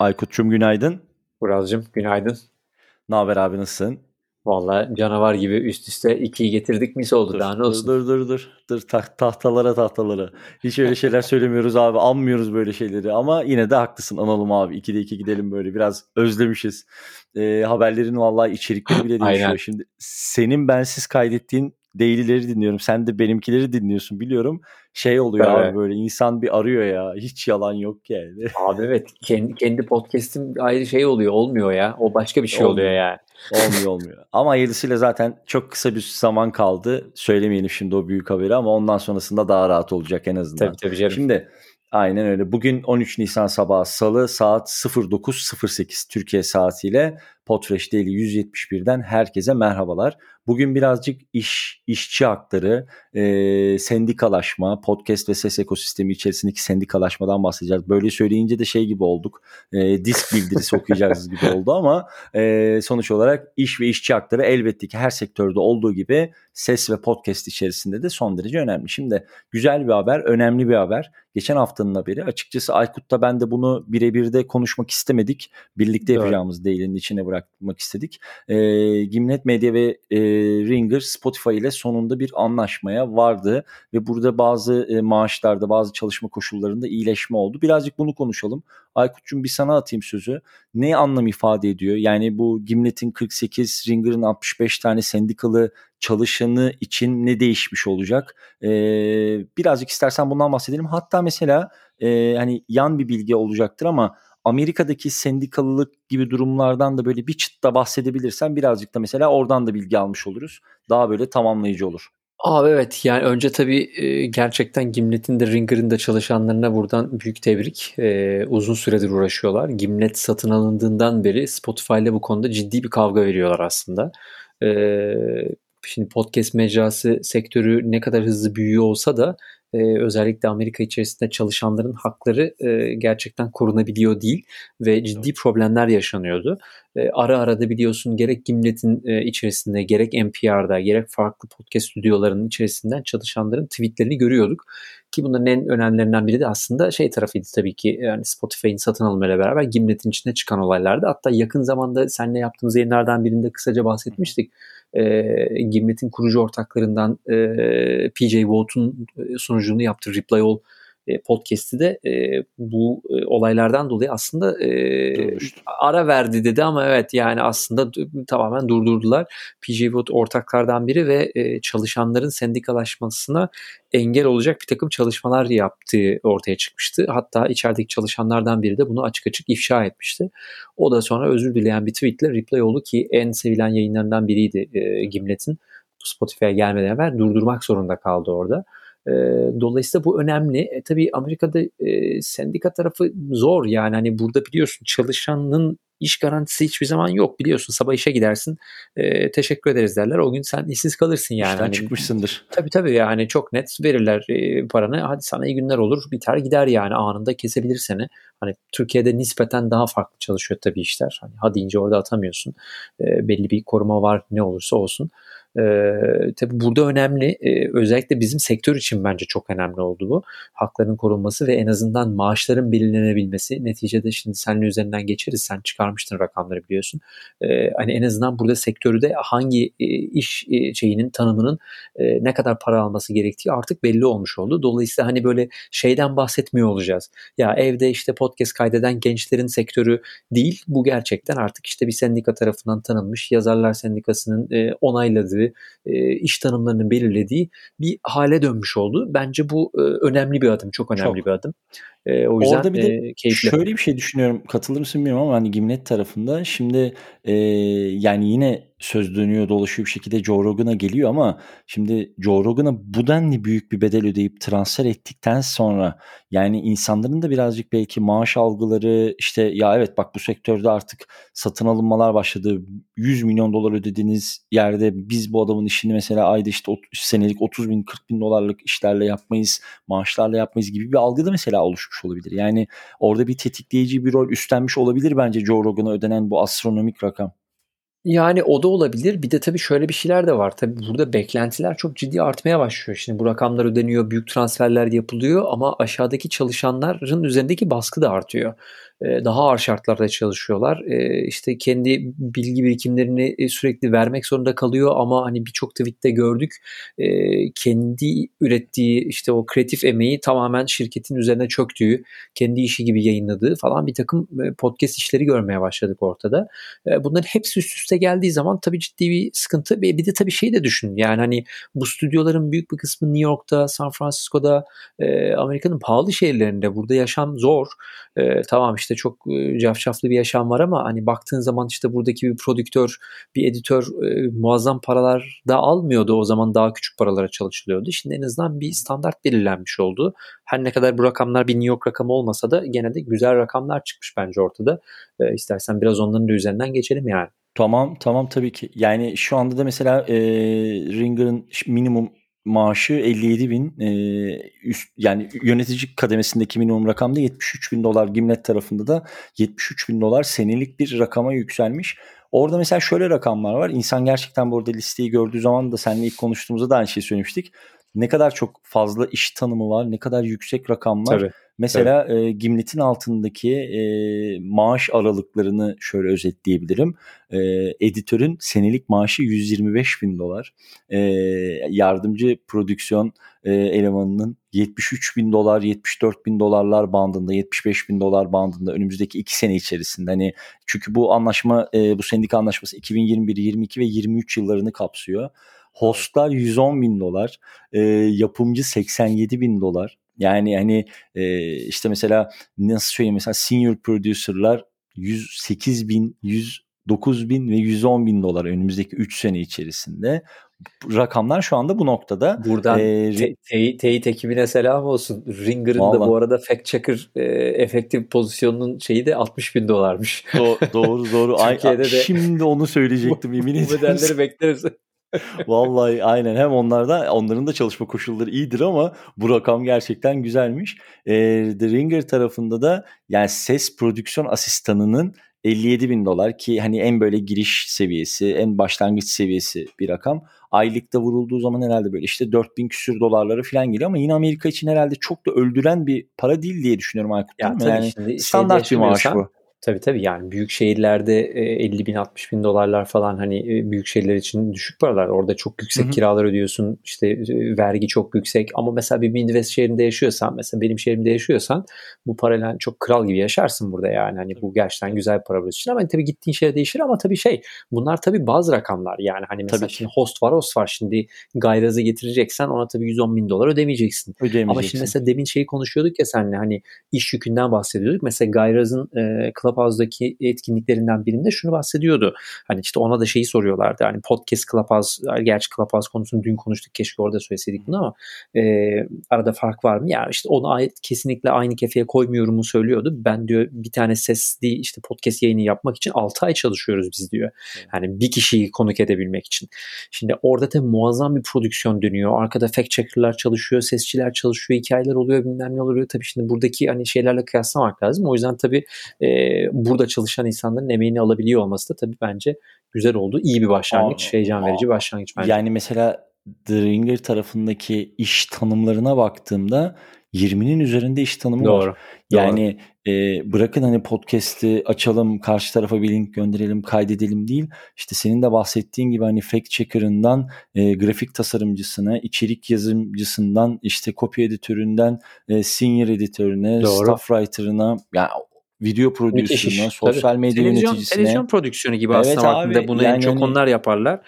Aykut'cum günaydın. Buralcığım günaydın. Ne haber abi nasılsın? Valla canavar gibi üst üste ikiyi getirdik mis oldu dur, daha ne olsun. Dur dur dur dur Ta- tahtalara tahtalara. Hiç öyle şeyler söylemiyoruz abi anmıyoruz böyle şeyleri ama yine de haklısın analım abi. 2'de 2 gidelim böyle biraz özlemişiz. Ee, haberlerin vallahi içerikleri bile değişiyor. Aynen. Şimdi senin bensiz kaydettiğin daily'leri dinliyorum. Sen de benimkileri dinliyorsun biliyorum. Şey oluyor Evet. abi böyle insan bir arıyor ya. Hiç yalan yok yani. Abi evet kendi, kendi podcast'im ayrı şey oluyor olmuyor ya. O başka bir şey Olmuyor. oluyor yani. Olmuyor olmuyor. Ama hayırlısıyla zaten çok kısa bir zaman kaldı. Söylemeyelim şimdi o büyük haberi ama ondan sonrasında daha rahat olacak en azından. Tabii tabii canım. Şimdi aynen öyle. Bugün 13 Nisan sabahı salı saat 09.08 Türkiye saatiyle Potfresh Daily 171'den herkese merhabalar. Bugün birazcık iş, işçi hakları, e, sendikalaşma, podcast ve ses ekosistemi içerisindeki sendikalaşmadan bahsedeceğiz. Böyle söyleyince de şey gibi olduk. E, disk bildirisi okuyacağız gibi oldu ama e, sonuç olarak iş ve işçi hakları elbette ki her sektörde olduğu gibi ses ve podcast içerisinde de son derece önemli. Şimdi güzel bir haber, önemli bir haber. Geçen haftanın haberi. Açıkçası Aykut'ta ben de bunu birebir de konuşmak istemedik. Birlikte yapacağımız değilin içine bırakmak istedik. E, Gimlet Medya ve e, Ringer Spotify ile sonunda bir anlaşmaya vardı ve burada bazı e, maaşlarda, bazı çalışma koşullarında iyileşme oldu. Birazcık bunu konuşalım. Aykut'cum bir sana atayım sözü. Ne anlam ifade ediyor? Yani bu Gimlet'in 48, Ringer'ın 65 tane sendikalı çalışanı için ne değişmiş olacak? Ee, birazcık istersen bundan bahsedelim. Hatta mesela e, hani yan bir bilgi olacaktır ama Amerika'daki sendikalılık gibi durumlardan da böyle bir çıtta bahsedebilirsen birazcık da mesela oradan da bilgi almış oluruz. Daha böyle tamamlayıcı olur. Abi evet yani önce tabii e, gerçekten Gimlet'in de Ringer'ın da çalışanlarına buradan büyük tebrik. E, uzun süredir uğraşıyorlar. Gimlet satın alındığından beri Spotify ile bu konuda ciddi bir kavga veriyorlar aslında. E, şimdi podcast mecrası sektörü ne kadar hızlı büyüyor olsa da e, özellikle Amerika içerisinde çalışanların hakları e, gerçekten korunabiliyor değil ve ciddi problemler yaşanıyordu. E, ara ara da biliyorsun gerek Gimlet'in e, içerisinde gerek NPR'da gerek farklı podcast stüdyolarının içerisinden çalışanların tweetlerini görüyorduk. Ki bunların en önemlilerinden biri de aslında şey tarafıydı tabii ki yani Spotify'ın satın alımıyla beraber Gimlet'in içine çıkan olaylardı. Hatta yakın zamanda seninle yaptığımız yayınlardan birinde kısaca bahsetmiştik. E, Gimlet'in kurucu ortaklarından e, PJ Vogt'un e, sunuculuğunu yaptığı Reply All e, podcast'i de e, bu e, olaylardan dolayı aslında e, Durmuştu. ara verdi dedi ama evet yani aslında tamamen durdurdular. PJ Vogt ortaklardan biri ve e, çalışanların sendikalaşmasına engel olacak bir takım çalışmalar yaptığı ortaya çıkmıştı. Hatta içerideki çalışanlardan biri de bunu açık açık ifşa etmişti. O da sonra özür dileyen bir tweetle reply oldu ki en sevilen yayınlarından biriydi e, Gimlet'in. Spotify'a gelmeden evvel durdurmak zorunda kaldı orada. E, dolayısıyla bu önemli. E, tabii Amerika'da e, sendika tarafı zor yani hani burada biliyorsun çalışanın iş garantisi hiçbir zaman yok biliyorsun sabah işe gidersin e, teşekkür ederiz derler o gün sen işsiz kalırsın yani. İşten Hani- çıkmışsındır. Tabii tabii yani çok net verirler e, paranı. Hadi sana iyi günler olur biter gider yani anında kesebilir seni. Hani Türkiye'de nispeten daha farklı çalışıyor tabii işler. Hani hadi deyince orada atamıyorsun. E, belli bir koruma var ne olursa olsun. E, tabii burada önemli e, özellikle bizim sektör için bence çok önemli oldu bu. Hakların korunması ve en azından maaşların belirlenebilmesi. Neticede şimdi seninle üzerinden geçeriz. Sen çıkarmıştın rakamları biliyorsun. E, hani en azından burada sektörde hangi e, iş e, şeyinin tanımının e, ne kadar para alması gerektiği artık belli olmuş oldu. Dolayısıyla hani böyle şeyden bahsetmiyor olacağız. Ya evde işte podcast kaydeden gençlerin sektörü değil. Bu gerçekten artık işte bir sendika tarafından tanınmış yazarlar sendikasının e, onayladığı e, iş tanımlarının belirlediği bir hale dönmüş oldu. Bence bu e, önemli bir adım. Çok önemli Çok. bir adım. E, o yüzden Orada bir de e, keyifli. Şöyle bir şey düşünüyorum. Katılır mısın bilmiyorum ama hani Gimlet tarafında şimdi e, yani yine söz dönüyor dolaşıyor bir şekilde Joe Rogan'a geliyor ama şimdi Joe Rogan'a bu denli büyük bir bedel ödeyip transfer ettikten sonra yani insanların da birazcık belki maaş algıları işte ya evet bak bu sektörde artık satın alınmalar başladı. 100 milyon dolar ödediğiniz yerde biz bu adamın işini mesela ayda işte senelik 30 bin 40 bin dolarlık işlerle yapmayız maaşlarla yapmayız gibi bir algı da mesela oluşmuş olabilir. Yani orada bir tetikleyici bir rol üstlenmiş olabilir bence Joe Rogan'a ödenen bu astronomik rakam. Yani o da olabilir. Bir de tabii şöyle bir şeyler de var. Tabii burada beklentiler çok ciddi artmaya başlıyor. Şimdi bu rakamlar ödeniyor, büyük transferler yapılıyor ama aşağıdaki çalışanların üzerindeki baskı da artıyor. E, daha ağır şartlarda çalışıyorlar. E, işte kendi bilgi birikimlerini e, sürekli vermek zorunda kalıyor ama hani birçok tweette gördük kendi ürettiği işte o kreatif emeği tamamen şirketin üzerine çöktüğü, kendi işi gibi yayınladığı falan bir takım podcast işleri görmeye başladık ortada. Bunların hepsi üst üste geldiği zaman tabii ciddi bir sıkıntı. Bir de tabii şeyi de düşün. Yani hani bu stüdyoların büyük bir kısmı New York'ta, San Francisco'da, Amerika'nın pahalı şehirlerinde. Burada yaşam zor. Tamam işte çok e, cafcaflı bir yaşam var ama hani baktığın zaman işte buradaki bir prodüktör, bir editör e, muazzam paralar da almıyordu. O zaman daha küçük paralara çalışılıyordu. Şimdi en azından bir standart belirlenmiş oldu. Her ne kadar bu rakamlar bir New York rakamı olmasa da gene de güzel rakamlar çıkmış bence ortada. E, istersen biraz onların da üzerinden geçelim yani. Tamam tamam tabii ki. Yani şu anda da mesela e, Ringer'ın minimum maaşı 57 bin e, üst yani yönetici kademesindeki minimum rakamda 73 bin dolar Gimlet tarafında da 73 bin dolar senelik bir rakama yükselmiş. Orada mesela şöyle rakamlar var. İnsan gerçekten bu arada listeyi gördüğü zaman da seninle ilk konuştuğumuzda da aynı şeyi söylemiştik. Ne kadar çok fazla iş tanımı var, ne kadar yüksek rakamlar. Tabii. Mesela evet. e, Gimlet'in altındaki e, maaş aralıklarını şöyle özetleyebilirim. E, editörün senelik maaşı 125 bin dolar. E, yardımcı prodüksiyon e, elemanının 73 bin dolar, 74 bin dolarlar bandında, 75 bin dolar bandında önümüzdeki iki sene içerisinde. Hani çünkü bu anlaşma, e, bu sendika anlaşması 2021, 22 ve 23 yıllarını kapsıyor. Hostlar 110 bin dolar, e, yapımcı 87 bin dolar. Yani hani e, işte mesela nasıl söyleyeyim mesela senior producer'lar 108 bin, 109 bin ve 110 bin dolar önümüzdeki 3 sene içerisinde. Rakamlar şu anda bu noktada. Buradan ee, te, te, teyit ekibine selam olsun. Ringer'ın da bu arada fact checker e, efektif pozisyonunun şeyi de 60 bin dolarmış. Do- doğru doğru. Ay, de şimdi onu söyleyecektim yemin ederim. Bu bedelleri bekleriz. Vallahi aynen hem onlarda onların da çalışma koşulları iyidir ama bu rakam gerçekten güzelmiş. E, The Ringer tarafında da yani ses prodüksiyon asistanının 57 bin dolar ki hani en böyle giriş seviyesi, en başlangıç seviyesi bir rakam. Aylıkta vurulduğu zaman herhalde böyle işte 4000 küsür dolarlara falan geliyor ama yine Amerika için herhalde çok da öldüren bir para değil diye düşünüyorum Aykut. Ya, yani standart bir maaş bu. Tabii tabii yani büyük şehirlerde 50 bin 60 bin dolarlar falan hani büyük şehirler için düşük paralar. Orada çok yüksek Hı-hı. kiralar ödüyorsun işte vergi çok yüksek ama mesela bir Midwest şehrinde yaşıyorsan mesela benim şehrimde yaşıyorsan bu parayla çok kral gibi yaşarsın burada yani hani bu gerçekten güzel bir para için ama tabii gittiğin şehir değişir ama tabii şey bunlar tabii bazı rakamlar yani hani mesela tabii. şimdi host var host var şimdi gayrazı getireceksen ona tabii 110 bin dolar ödemeyeceksin. ödemeyeceksin. Ama şimdi mesela demin şeyi konuşuyorduk ya seninle hani iş yükünden bahsediyorduk mesela gayrazın e, Clubhouse'daki etkinliklerinden birinde şunu bahsediyordu. Hani işte ona da şeyi soruyorlardı. Hani podcast Clubhouse, gerçi Clubhouse konusunu dün konuştuk keşke orada söyleseydik bunu ama e, arada fark var mı? Yani işte onu ait kesinlikle aynı kefeye koymuyorum mu söylüyordu. Ben diyor bir tane sesli işte podcast yayını yapmak için 6 ay çalışıyoruz biz diyor. Yani bir kişiyi konuk edebilmek için. Şimdi orada da muazzam bir prodüksiyon dönüyor. Arkada fact checker'lar çalışıyor, sesçiler çalışıyor, hikayeler oluyor, bilmem ne oluyor. Tabii şimdi buradaki hani şeylerle kıyaslamak lazım. O yüzden tabii e, burada çalışan insanların emeğini alabiliyor olması da tabii bence güzel oldu. İyi bir başlangıç, aa, heyecan verici bir başlangıç bence. Yani mesela The Ringer tarafındaki iş tanımlarına baktığımda 20'nin üzerinde iş tanımı Doğru. var. Yani Doğru. e, bırakın hani podcast'i açalım, karşı tarafa bir link gönderelim, kaydedelim değil. İşte senin de bahsettiğin gibi hani fact checker'ından e, grafik tasarımcısına, içerik yazımcısından, işte copy editöründen, e, senior editörüne, Doğru. staff writer'ına yani video prodüksiyonuna, sosyal Tabii. medya televizyon, yöneticisine. Televizyon prodüksiyonu gibi evet aslında abi, baktığında bunu yani en çok hani, onlar yaparlar.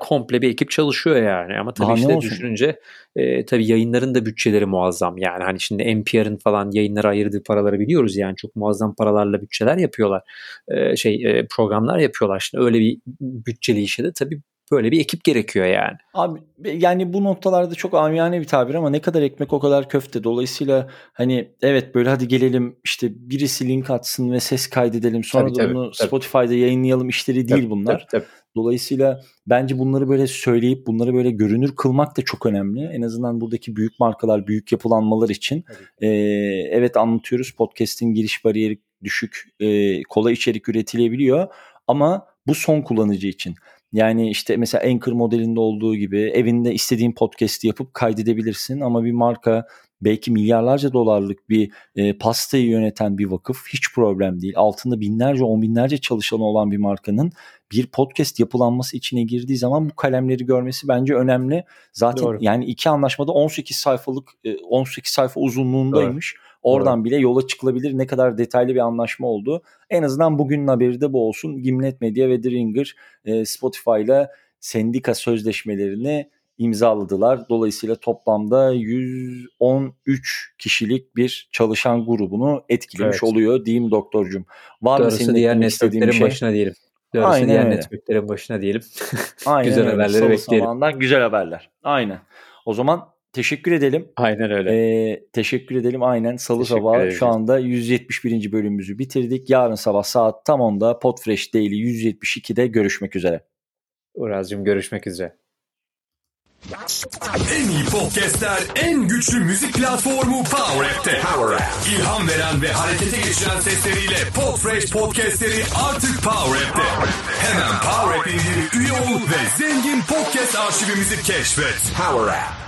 Komple bir ekip çalışıyor yani ama tabii işte düşününce e, tabii yayınların da bütçeleri muazzam yani. Hani şimdi NPR'ın falan yayınlara ayırdığı paraları biliyoruz yani. Çok muazzam paralarla bütçeler yapıyorlar. E, şey e, programlar yapıyorlar. Şimdi öyle bir bütçeli işe de tabii böyle bir ekip gerekiyor yani. Abi yani bu noktalarda çok amiyane bir tabir ama ne kadar ekmek o kadar köfte. Dolayısıyla hani evet böyle hadi gelelim işte birisi link atsın ve ses kaydedelim sonra tabii, da tabii, onu tabii. Spotify'da yayınlayalım işleri değil tabii, bunlar. Tabii, tabii. Dolayısıyla bence bunları böyle söyleyip bunları böyle görünür kılmak da çok önemli. En azından buradaki büyük markalar, büyük yapılanmalar için. Ee, evet anlatıyoruz podcast'in giriş bariyeri düşük, e, kolay içerik üretilebiliyor ama bu son kullanıcı için. Yani işte mesela Anchor modelinde olduğu gibi evinde istediğin podcast'i yapıp kaydedebilirsin ama bir marka belki milyarlarca dolarlık bir e, pastayı yöneten bir vakıf hiç problem değil. Altında binlerce on binlerce çalışanı olan bir markanın bir podcast yapılanması içine girdiği zaman bu kalemleri görmesi bence önemli. Zaten Doğru. yani iki anlaşmada 18 sayfalık 18 e, sayfa uzunluğundaymış. Doğru. Oradan Doğru. bile yola çıkılabilir ne kadar detaylı bir anlaşma oldu. En azından bugünün haberi de bu olsun. Gimlet Media ve The Ringer e, Spotify ile sendika sözleşmelerini imzaladılar. Dolayısıyla toplamda 113 kişilik bir çalışan grubunu etkilemiş evet. oluyor diyeyim doktorcum. Var Doğrusu mı senin diğer networklerin şey? başına diyelim. Doğrusu Aynen diğer öyle. networklerin başına diyelim. Aynen güzel öyle. haberleri bekleyelim. Güzel haberler. Aynen. O zaman teşekkür edelim. Aynen öyle. Ee, teşekkür edelim. Aynen. Salı teşekkür sabahı şu anda 171. bölümümüzü bitirdik. Yarın sabah saat tam 10'da Podfresh Daily 172'de görüşmek üzere. Uraz'cığım görüşmek üzere. En iyi podcastler, en güçlü müzik platformu Power App'te. Power App. İlham veren ve harekete geçiren sesleriyle Podfresh podcastleri artık Power App'te. Hemen Power App üye ol ve zengin podcast arşivimizi keşfet. Power App.